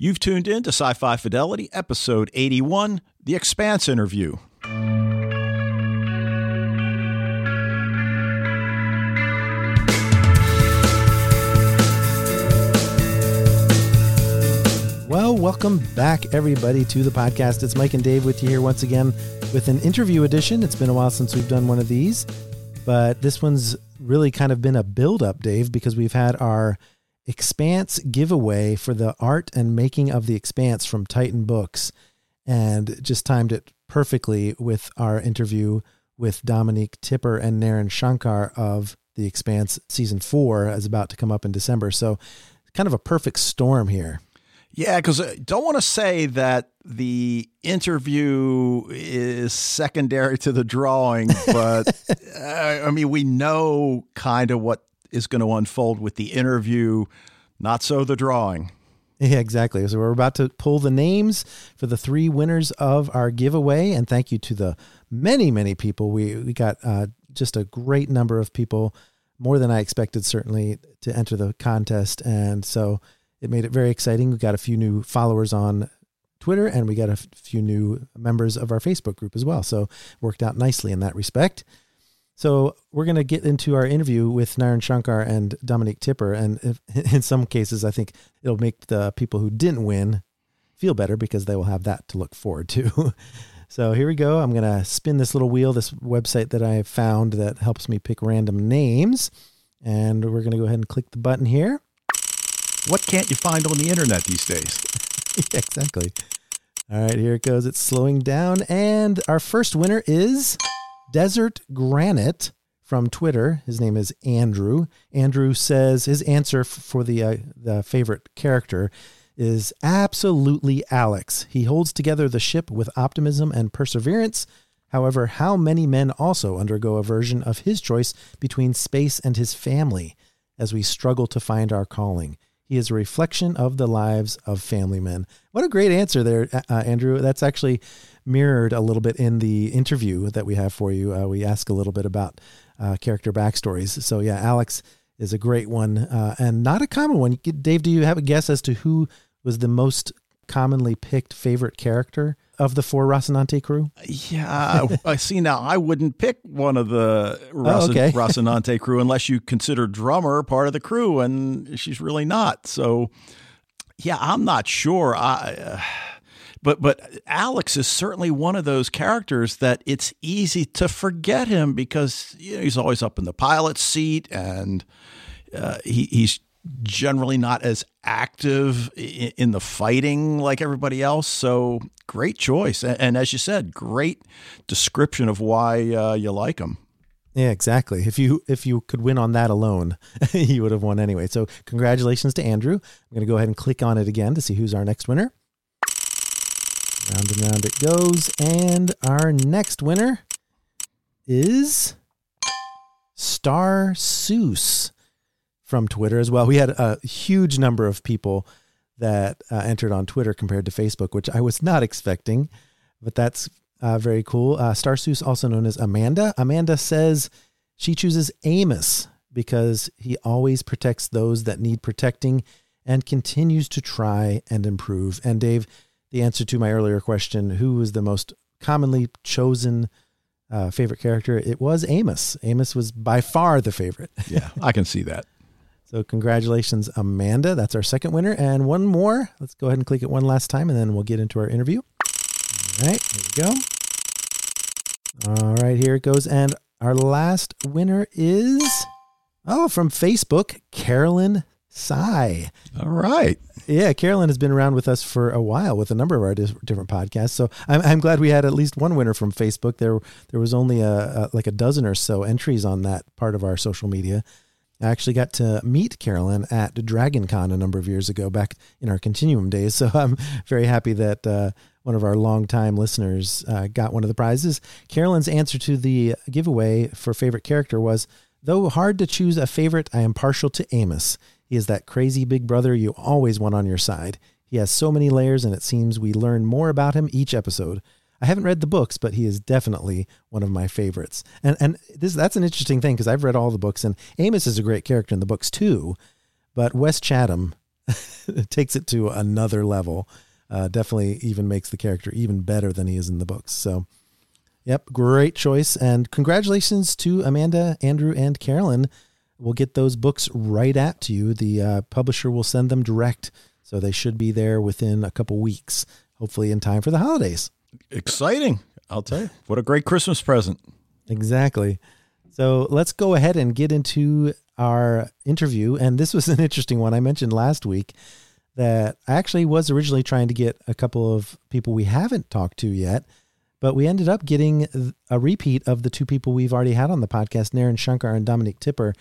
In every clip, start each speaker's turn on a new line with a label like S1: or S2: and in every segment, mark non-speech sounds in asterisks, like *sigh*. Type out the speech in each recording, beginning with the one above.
S1: You've tuned in to Sci Fi Fidelity, episode 81 The Expanse Interview.
S2: Well, welcome back, everybody, to the podcast. It's Mike and Dave with you here once again with an interview edition. It's been a while since we've done one of these, but this one's really kind of been a build up, Dave, because we've had our Expanse giveaway for the art and making of the Expanse from Titan Books, and just timed it perfectly with our interview with Dominique Tipper and Naren Shankar of the Expanse season four, as about to come up in December. So, kind of a perfect storm here.
S1: Yeah, because I don't want to say that the interview is secondary to the drawing, but *laughs* uh, I mean, we know kind of what is going to unfold with the interview, not so the drawing.
S2: Yeah, exactly. So we're about to pull the names for the three winners of our giveaway, and thank you to the many, many people. We we got uh, just a great number of people, more than I expected, certainly, to enter the contest, and so it made it very exciting. We got a few new followers on Twitter, and we got a few new members of our Facebook group as well. So worked out nicely in that respect. So we're going to get into our interview with Naren Shankar and Dominique Tipper, and if, *laughs* in some cases, I think it'll make the people who didn't win feel better because they will have that to look forward to. *laughs* so here we go. I'm going to spin this little wheel, this website that I found that helps me pick random names, and we're going to go ahead and click the button here.
S1: What can't you find on the internet these days? *laughs*
S2: yeah, exactly. All right, here it goes. It's slowing down, and our first winner is. Desert Granite from Twitter. His name is Andrew. Andrew says his answer for the uh, the favorite character is absolutely Alex. He holds together the ship with optimism and perseverance. However, how many men also undergo a version of his choice between space and his family as we struggle to find our calling? He is a reflection of the lives of family men. What a great answer there, uh, Andrew. That's actually mirrored a little bit in the interview that we have for you. Uh, we ask a little bit about uh, character backstories. So, yeah, Alex is a great one uh, and not a common one. Dave, do you have a guess as to who was the most commonly picked favorite character of the four Rocinante crew?
S1: Yeah, I see now. I wouldn't pick one of the Roc- oh, okay. *laughs* Rocinante crew unless you consider Drummer part of the crew, and she's really not. So, yeah, I'm not sure. I. Uh, but but Alex is certainly one of those characters that it's easy to forget him because you know, he's always up in the pilot seat and uh, he, he's generally not as active in, the fighting like everybody else. So great choice, and, and as you said, great description of why uh, you like him.
S2: Yeah, exactly. If you if you could win on that alone, *laughs* you would have won anyway. So congratulations to Andrew. I'm going to go ahead and click on it again to see who's our next winner. Round and round it goes. And our next winner is Star Seuss from Twitter as well. We had a huge number of people that uh, entered on Twitter compared to Facebook, which I was not expecting, but that's uh, very cool. Uh, Star also known as Amanda. Amanda says she chooses Amos because he always protects those that need protecting and continues to try and improve. And Dave, the answer to my earlier question, who was the most commonly chosen uh, favorite character? It was Amos. Amos was by far the favorite.
S1: yeah, I can see that.
S2: So congratulations, Amanda. That's our second winner. And one more. Let's go ahead and click it one last time, and then we'll get into our interview. All right, here we go. All right, here it goes. And our last winner is oh from Facebook, Carolyn Sai.
S1: All right.
S2: Yeah, Carolyn has been around with us for a while with a number of our different podcasts. So I'm, I'm glad we had at least one winner from Facebook. There there was only a, a, like a dozen or so entries on that part of our social media. I actually got to meet Carolyn at DragonCon a number of years ago, back in our Continuum days. *laughs* So I'm very happy that uh, one of our longtime listeners uh, got one of the prizes. Carolyn's answer to the giveaway for favorite character was, "Though hard to choose a favorite, I am partial to Amos." He is that crazy big brother you always want on your side. He has so many layers, and it seems we learn more about him each episode. I haven't read the books, but he is definitely one of my favorites. And and this that's an interesting thing because I've read all the books, and Amos is a great character in the books too. But Wes Chatham *laughs* takes it to another level. Uh, definitely even makes the character even better than he is in the books. So, yep, great choice. And congratulations to Amanda, Andrew, and Carolyn. We'll get those books right at to you. The uh, publisher will send them direct. So they should be there within a couple weeks, hopefully in time for the holidays.
S1: Exciting. I'll tell you. What a great Christmas present.
S2: Exactly. So let's go ahead and get into our interview. And this was *laughs* an interesting one. I mentioned last week that I actually was originally trying to get a couple of people we haven't talked to yet, but we ended up getting a repeat of the two people we've already had on the podcast, Naren Shankar and Dominique Tipper.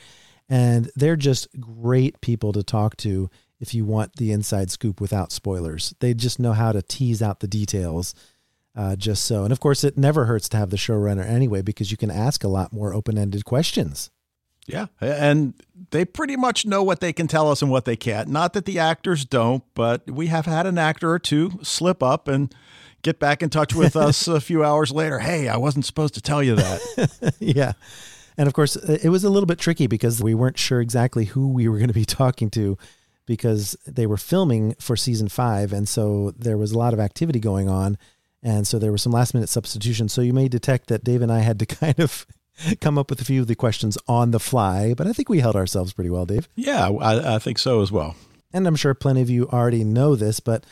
S2: And they're just great people to talk to if you want the inside scoop without spoilers. They just know how to tease out the details uh, just so. And of course, it never hurts to have the showrunner anyway, because you can ask a lot more open ended questions.
S1: Yeah. And they pretty much know what they can tell us and what they can't. Not that the actors don't, but we have had an actor or two slip up and get back in touch with *laughs* us a few hours later. Hey, I wasn't supposed to tell you that. *laughs*
S2: yeah. And of course, it was a little bit tricky because we weren't sure exactly who we were going to be *laughs* talking to because they were filming for season five. And so there was a lot of activity going on. And so there were some last minute substitutions. So you may detect that Dave and I had to *laughs* kind of come up with a few of the questions on the fly, but I think we held ourselves pretty well, Dave.
S1: Yeah, I, I think so as well.
S2: And I'm sure plenty of you already know this, but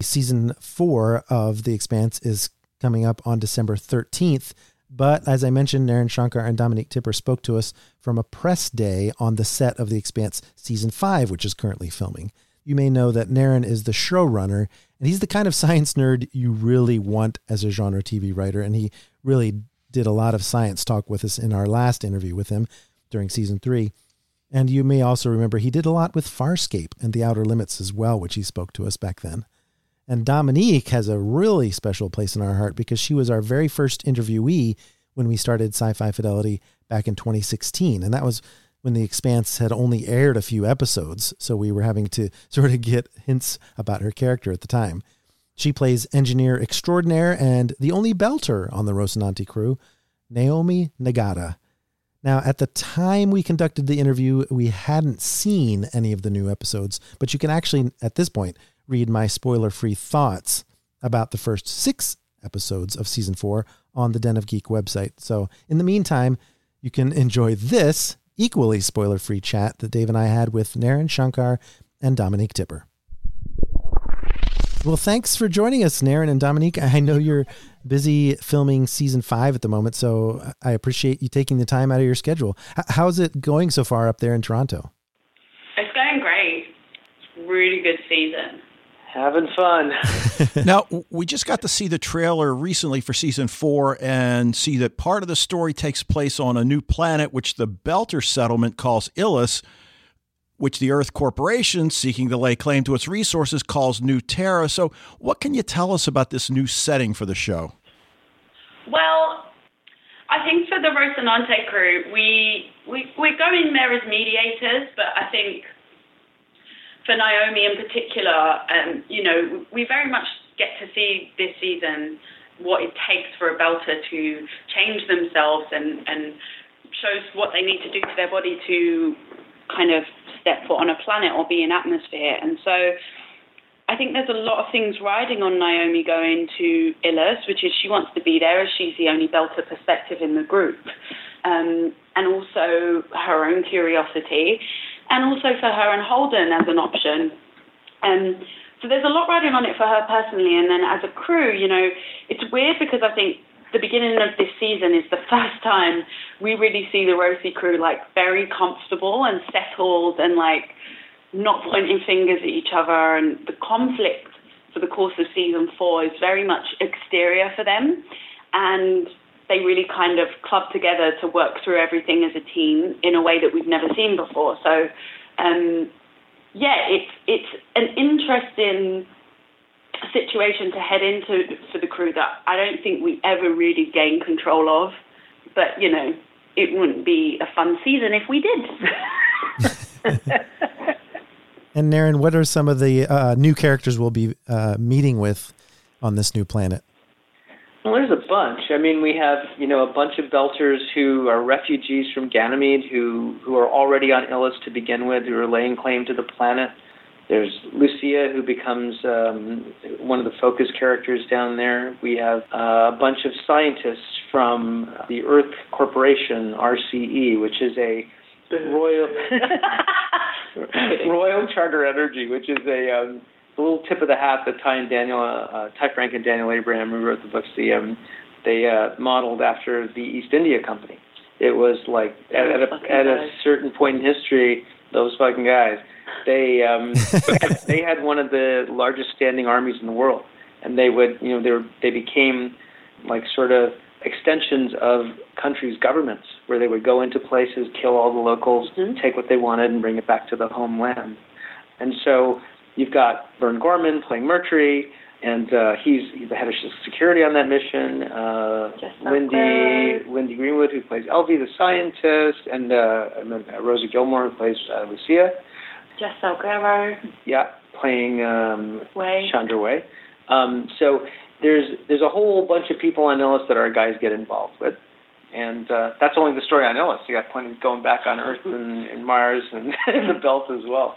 S2: season four of The Expanse is coming up on December 13th. But as I mentioned, Naren Shankar and Dominique Tipper spoke to us from a press day on the set of The Expanse season five, which is currently filming. You may know that Naren is the showrunner, and he's the kind of *laughs* science nerd you really want as a genre TV writer. And he really did a lot of science talk with us in our last interview with him during season three. And you may also remember he did a lot with Farscape and The Outer Limits as well, which he spoke to us back then. And Dominique has a really special place in our heart because she was our very first interviewee when we started Sci Fi Fidelity back in 2016. And that was when The Expanse had only aired a few episodes. So we were having to *laughs* sort of get hints about her character at the time. She plays engineer extraordinaire and the only belter on the Rocinante crew, Naomi Nagata. Now, at the time we conducted the interview, we hadn't seen any of the new episodes, but you can actually, at this point, read my spoiler free thoughts about the first six episodes of season four on the Den of Geek website. So, in the meantime, you can enjoy this equally spoiler free chat that Dave and I had with Naren Shankar and Dominique Tipper. Well, thanks for joining us, Naren and Dominique. I know you're busy filming season five at the moment, so I appreciate you taking the time out of your schedule. How's it going so far up there in Toronto?
S3: It's going great. Really good season.
S4: Having fun. *laughs*
S1: now, we just got to see the trailer recently for season four and see that part of the story takes place on a new planet, which the Belter settlement calls Ilus which the Earth Corporation, seeking to lay claim to its resources, calls New Terra. So, what can you tell us about this new setting for the show?
S3: Well, I think for the Rocinante crew, we, we, we're going there as mediators, but I think for Naomi in particular, um, you know, we very much get to see this season what it takes for a belter to change themselves and, and shows what they need to do to their body to kind of step foot on a planet or be in atmosphere. And so I think there's a lot of things riding on Naomi going to Ilus, which is she wants to be there as she's the only Belter perspective in the group. Um, and also her own curiosity, and also for her and Holden as an option. Um, so there's a lot riding on it for her personally, and then as a crew, you know, it's weird because I think the beginning of this season is the *laughs* first time we really see the Rosie crew like very comfortable and settled and like not pointing fingers at each other. And the conflict for the course of season four is very much exterior for them. And they really kind of club together to work through everything as a team in a way that we've never seen before. So, um, yeah, it's it's an interesting situation to head into for the crew that I don't think we ever really gain control of. But, you know, it wouldn't be a fun season if we did. *laughs*
S2: and Naren, what are some of the uh, new characters we'll be uh, meeting with on this new planet?
S4: Well, there's a bunch. I mean, we have you know a bunch of Belters who are refugees from Ganymede, who who are already on Ilus to begin with, who are laying claim to the planet. There's Lucia, who becomes um, one of the focus characters down there. We have uh, a bunch of scientists from the Earth Corporation, RCE, which is a *laughs* Royal *laughs* Royal Charter Energy, which is a, um, a little tip of the hat that Ty and Daniel, uh, Ty Franck and Daniel Abraham, who wrote the books, the um, they uh, modeled after the East India Company. It was like at, at, a, at a certain point in history, those fucking guys, they um, *laughs* they had one of the largest standing armies in the world, and they would you know they were, they became like sort of extensions of countries' governments, where they would go into places, kill all the locals, mm-hmm. take what they wanted, and bring it back to the homeland. And so you've got Burn Gorman playing Murtry, and uh, he's, he's the head of security on that mission. Uh, Lyndie Lyndie Greenwood, who plays Elvi the scientist, and uh, Rosa Gilmore, who plays uh, Lucia.
S3: Jess Salgueiro.
S4: Yeah, playing um, Wei. Chandra Wei. Um, so there's there's a whole bunch of people on Ilus that our guys get involved with, and uh, that's only the story on Ilus. You got plenty going back on Earth and, and Mars and *laughs* the Belt as well.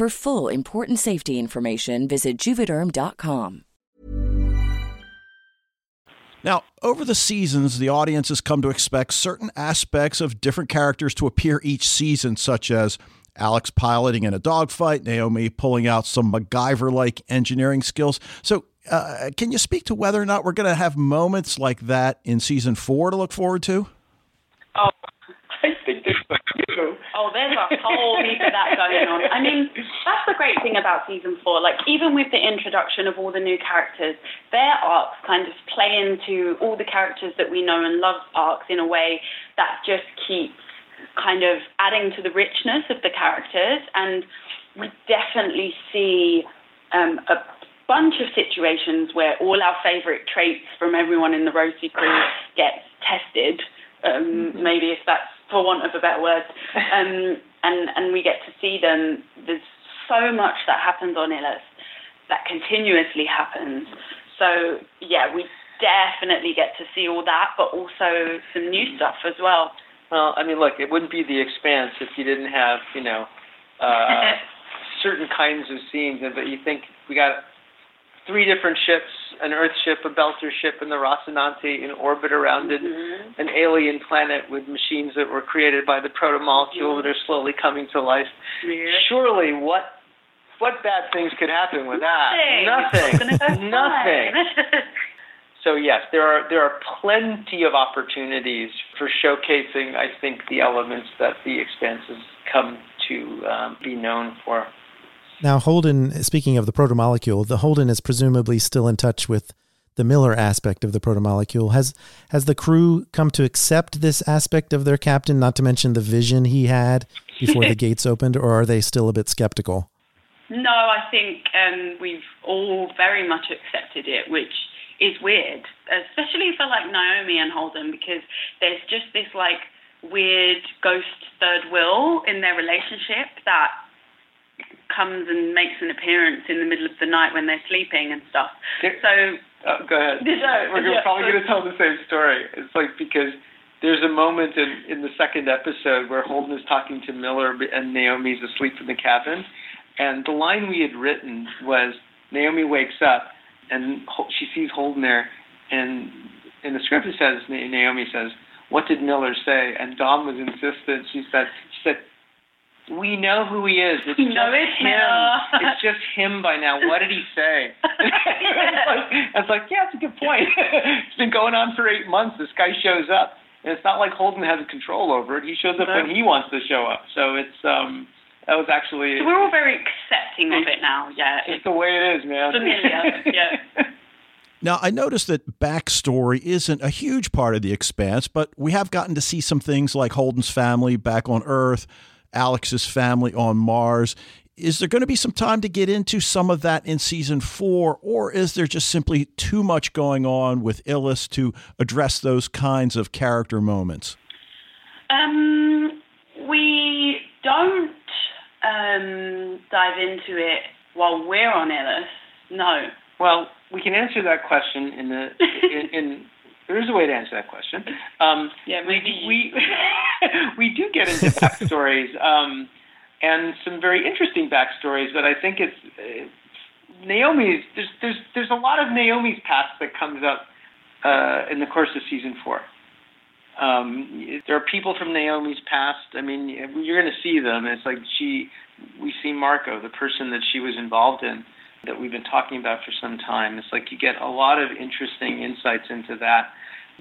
S5: For full important safety information, visit juvederm.com.
S1: Now, over the seasons, the audience has come to expect certain aspects of different characters to appear each season, such as Alex piloting in a dogfight, Naomi pulling out some MacGyver like engineering skills. So, uh, can you speak to whether or not we're going to have moments like that in season four to look forward to?
S3: Oh, I think there's Oh, there's a whole heap of that going on. I mean, that's the great thing about season four. Like, even with the introduction of all the new characters, their arcs kind of play into all the characters that we know and love arcs in a way that just keeps kind of adding to the richness of the characters. And we definitely see um, a bunch of situations where all our favorite traits from everyone in the Rosie crew get tested. Um, mm-hmm. Maybe if that's for want of a better word, *laughs* um, and and we get to see them. There's so much that happens on Ilus that continuously happens. So yeah, we definitely get to see all that, but also some new stuff as well.
S4: Well, I mean, look, it wouldn't be the Expanse if you didn't have, you know, uh, *laughs* certain kinds of scenes. But you think we got three different ships an Earth ship, a Belter ship, and the Rocinante in orbit around it, mm-hmm. an alien planet with machines that were created by the protomolecule mm-hmm. that are slowly coming to life. Surely, what what bad things could happen with that? Nothing. Nothing. *laughs* so yes, there are there are plenty of opportunities for showcasing. I think the elements that the expanses come to um, be known for.
S2: Now, Holden, speaking of the protomolecule, the Holden is presumably still in touch with the Miller aspect of the protomolecule. Has has the crew come to accept this aspect of their captain, not to mention the vision he had before the *laughs* gates opened, or are they still a bit skeptical?
S3: No, I think um, we've all very much accepted it, which is weird, especially for like Naomi and Holden, because there's just this like weird ghost third will in their relationship that comes and makes an appearance in the middle of the night when they're sleeping and stuff. So
S4: oh, go ahead. *laughs* We're yeah, probably going to tell the same story. It's like because there's a moment in in the second episode where Holden is talking to Miller and Naomi's asleep in the cabin, and the line we had written was Naomi wakes up and she sees Holden there, and in the script it says Naomi says, what did Miller say? And Dawn was insistent. She said, she said, we know who he is. It's just
S3: it's
S4: him. it's just him by now. What did he say? *laughs* *laughs* I was like, yeah, that's a good point. *laughs* it's been going on for eight months. This guy shows up, and it's not like Holden has control over it. He shows up when he wants to show up. So it's um, that was actually.
S3: So we're all very accepting of it now. Yeah,
S4: it's, it's the way it is, man.
S3: Familiar. yeah.
S1: Now, I noticed that backstory isn't a huge part of the expanse, but we have gotten to see some things like Holden's family back on Earth, Alex's family on Mars. Is there going to be some time to get into some of that in season four, or is there just simply too much going on with Ilus to address those kinds of character moments?
S3: Um, we don't um, dive into it while we're on Ilus. No.
S4: Well, we can answer that question in the in, in there is a way to answer that question. Um,
S3: yeah, maybe
S4: we *laughs* we do get into backstories um, and some very interesting backstories, but I think it's uh, Naomi's. There's there's there's a lot of Naomi's past that comes up uh, in the course of season four. Um, there are people from Naomi's past. I mean, you're going to see them. It's like she, we see Marco, the person that she was involved in that we've been talking about for some time. It's like you get a lot of interesting insights into that.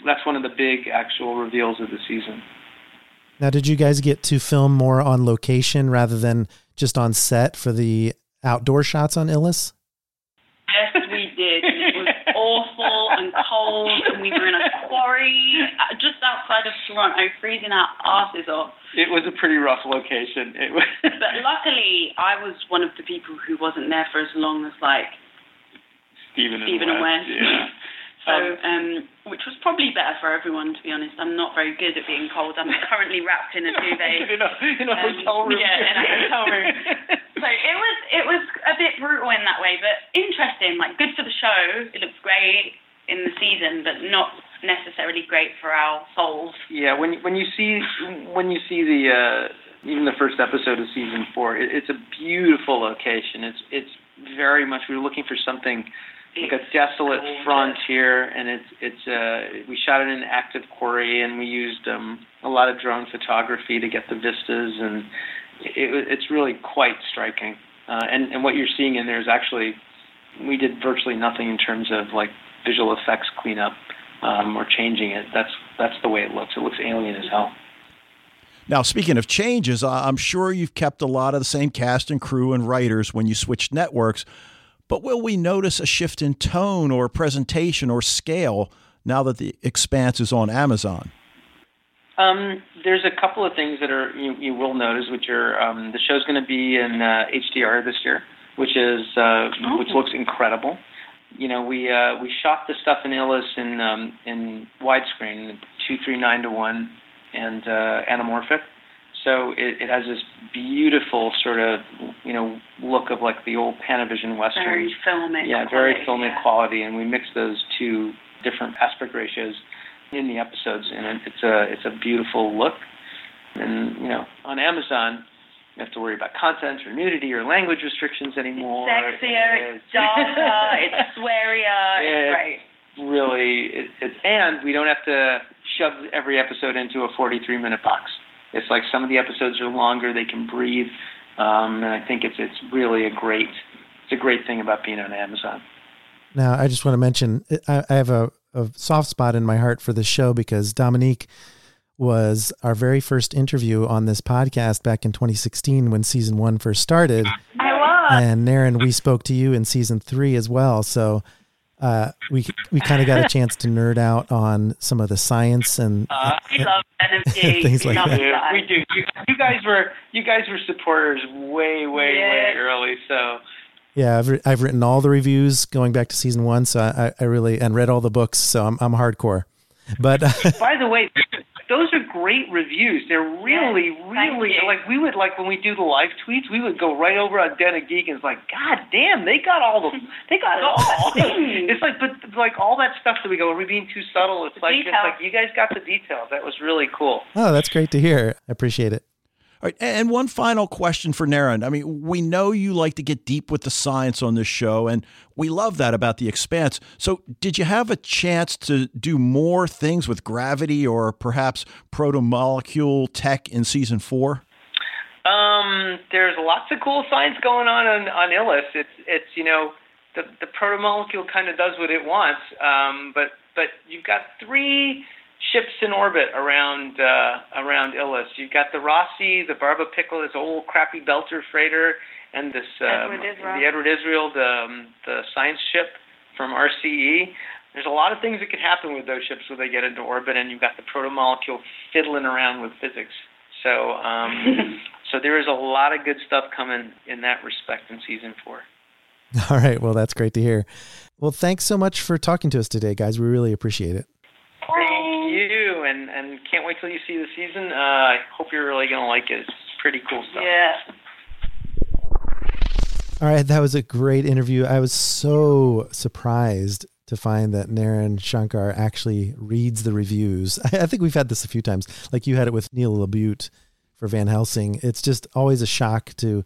S4: That's one of the big actual reveals of the season.
S2: Now, did you guys get to film more on location rather than just on set for the outdoor shots on Ilus?
S3: Yes, we did. It was awful and cold, and we were in a quarry uh, just outside of Toronto, freezing our asses off.
S4: It was a pretty rough location. It was. *laughs*
S3: but luckily, I was one of the people who wasn't there for as long as like
S4: Stephen,
S3: Stephen
S4: and Wes.
S3: And Wes. Yeah. So, um, which was probably better for everyone, to be honest. I'm not very good at being cold. I'm *laughs* currently wrapped in a duvet.
S4: in a, in a um, hotel room.
S3: Yeah, in a hotel room. *laughs* so it was it was a bit brutal in that way, but interesting. Like good for the show. It looks great in the season, but not necessarily great for our souls.
S4: Yeah, when when you see when you see the uh, even the first episode of season four, it, it's a beautiful location. It's it's very much we were looking for something like a desolate frontier, and it's it's uh, we shot it in active quarry, and we used um, a lot of drone photography to get the vistas, and it, it's really quite striking. Uh, and and what you're seeing in there is actually we did virtually nothing in terms of like visual effects cleanup um, or changing it. That's that's the way it looks. It looks alien as hell.
S1: Now, speaking of changes, I'm sure you've kept a lot of the same cast and crew and writers when you switched networks. But will we notice a shift in tone or presentation or scale now that the Expanse is on Amazon?
S4: Um, there's a couple of things that are you, you will notice, which are um, the show's going to be in uh, HDR this year, which is uh, oh. which looks incredible. You know, we uh, we shot the stuff in Ilus in um, in widescreen, two three nine to one, and uh, anamorphic. So it, it has this beautiful sort of you know look of like the old Panavision Western.
S3: Very filmic.
S4: Yeah, very filmic yeah. quality, and we mix those two different aspect ratios in the episodes, and it's a it's a beautiful look. And you know, on Amazon, you have to worry about content or nudity or language restrictions anymore.
S3: It's sexier, it's, darker, *laughs* it's swearier. It's, great.
S4: Really, it, it's and we don't have to shove every episode into a 43 minute box. It's like some of the episodes are longer; they can breathe, um, and I think it's it's really a great it's a great thing about being on Amazon.
S2: Now, I just want to mention I, I have a, a soft spot in my heart for this show because Dominique was our very first interview on this podcast back in 2016 when season one first started.
S3: I was.
S2: And Naren, we spoke to you in season three as well. So uh, we we kind of got a *laughs* chance to nerd out on some of the science and
S3: uh, we love
S2: NFT *laughs* things like that.
S4: Yeah, we do. You, you, guys were you guys were supporters way way yeah. way early. So
S2: yeah, I've I've written all the reviews going back to season one. So I, I really and read all the books. So I'm I'm hardcore. But uh, *laughs*
S4: by the way, those are great reviews. They're really, yes, really like we would like when we do the live tweets, we would go right over on Den of Geek and it's like, God damn, they got all the they got it all. *laughs* it's like but like all that stuff that we go, are we being too subtle? It's like it's like you guys got the details. That was really cool.
S2: Oh, that's great to hear. I appreciate it.
S1: Right, and one final question for Naren. I mean, we know you like to get deep with the science on this show, and we love that about The Expanse. So, did you have a chance to do more things with gravity or perhaps protomolecule tech in season four?
S4: Um, there's lots of cool science going on on, on. It's it's you know the the protomolecule kind of does what it wants, um, but but you've got three ships in orbit around uh, around Ilus. You've got the Rosie, the Barba Pickle, this old crappy Belter freighter, and this um, the Edward Israel, the um, the science ship from RCE. There's a lot of things that could happen with those ships when they get into orbit, and you've got the protomolecule fiddling around with physics. So um, *laughs* so there is a lot of good stuff coming in that respect in season four. *laughs*
S2: All right. Well, that's great to hear. Well, thanks so much for talking to us today, guys. We really appreciate it
S4: you, and and can't wait till you see the season. Uh, I hope you're really gonna like it. It's pretty cool stuff.
S3: Yeah.
S2: All right, that was a great interview. I was so surprised to find that Naren Shankar actually reads the reviews. I, *laughs* I think we've had this a few times. Like you had it with Neil LaBute for Van Helsing. It's just always a shock to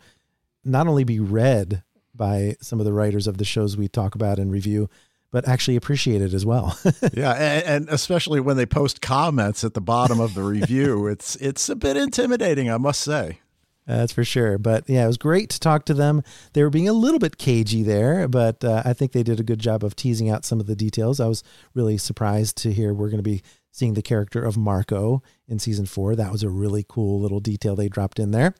S2: not only be read by some of the writers of the shows we talk about and review, but actually appreciate it as well. *laughs*
S1: yeah, and, and, especially when they post comments at the bottom of the review, *laughs* it's it's a bit intimidating, I must say.
S2: That's for sure. But yeah, it was great to talk to them. They were being a little bit cagey there, but uh, I think they did a good job of teasing out some of the details. I was really surprised to hear we're going to be seeing the character of Marco in season four. That was a really cool little detail they dropped in there.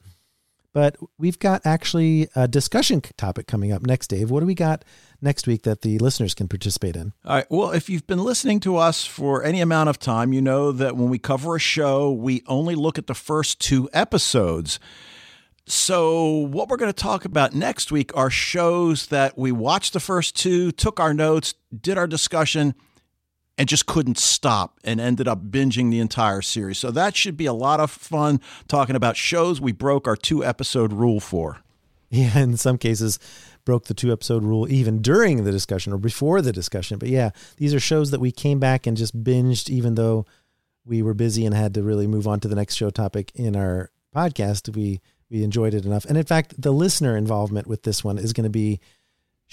S2: But we've got actually a discussion topic coming up next, Dave. What do we got next week that the listeners can participate in?
S1: All right. Well, if you've been listening to us for any amount of time, you know that when we cover a show, we only look at the first two episodes. So, what we're going to talk about next week are shows that we watched the first two, took our notes, did our discussion, and just couldn't stop and ended up binging the entire series. So that should be a lot of fun talking about shows we broke our two episode rule for.
S2: Yeah, in some cases, broke the two episode rule even during the discussion or before the discussion. But yeah, these are shows that we came back and just binged, even though we were busy and had to really move on to the next show topic in our podcast. We we enjoyed it enough, and in fact, the listener involvement with this one is going to be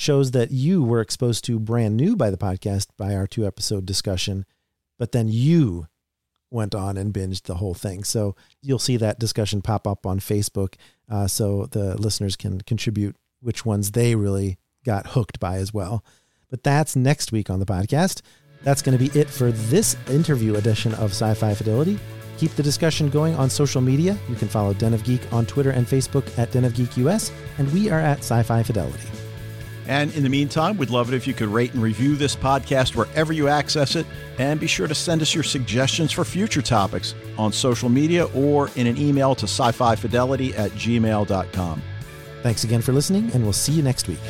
S2: shows that you were exposed to brand new by the podcast by our two episode discussion, but then you went on and binged the whole thing. So you'll see that discussion pop up on Facebook uh, so the listeners can contribute which ones they really got hooked by as well. But that's next week on the podcast. That's going to be it for this interview edition of Sci Fi Fidelity. Keep the discussion going on social media. You can follow Den of Geek on Twitter and Facebook at Den of Geek US, and we are at Sci Fi Fidelity.
S1: And in the meantime, we'd love it if you could rate and review this podcast wherever you access it. And be sure to send us your suggestions for future topics on social media or in an email to sci fi fidelity at gmail.com.
S2: Thanks again for listening, and we'll see you next week.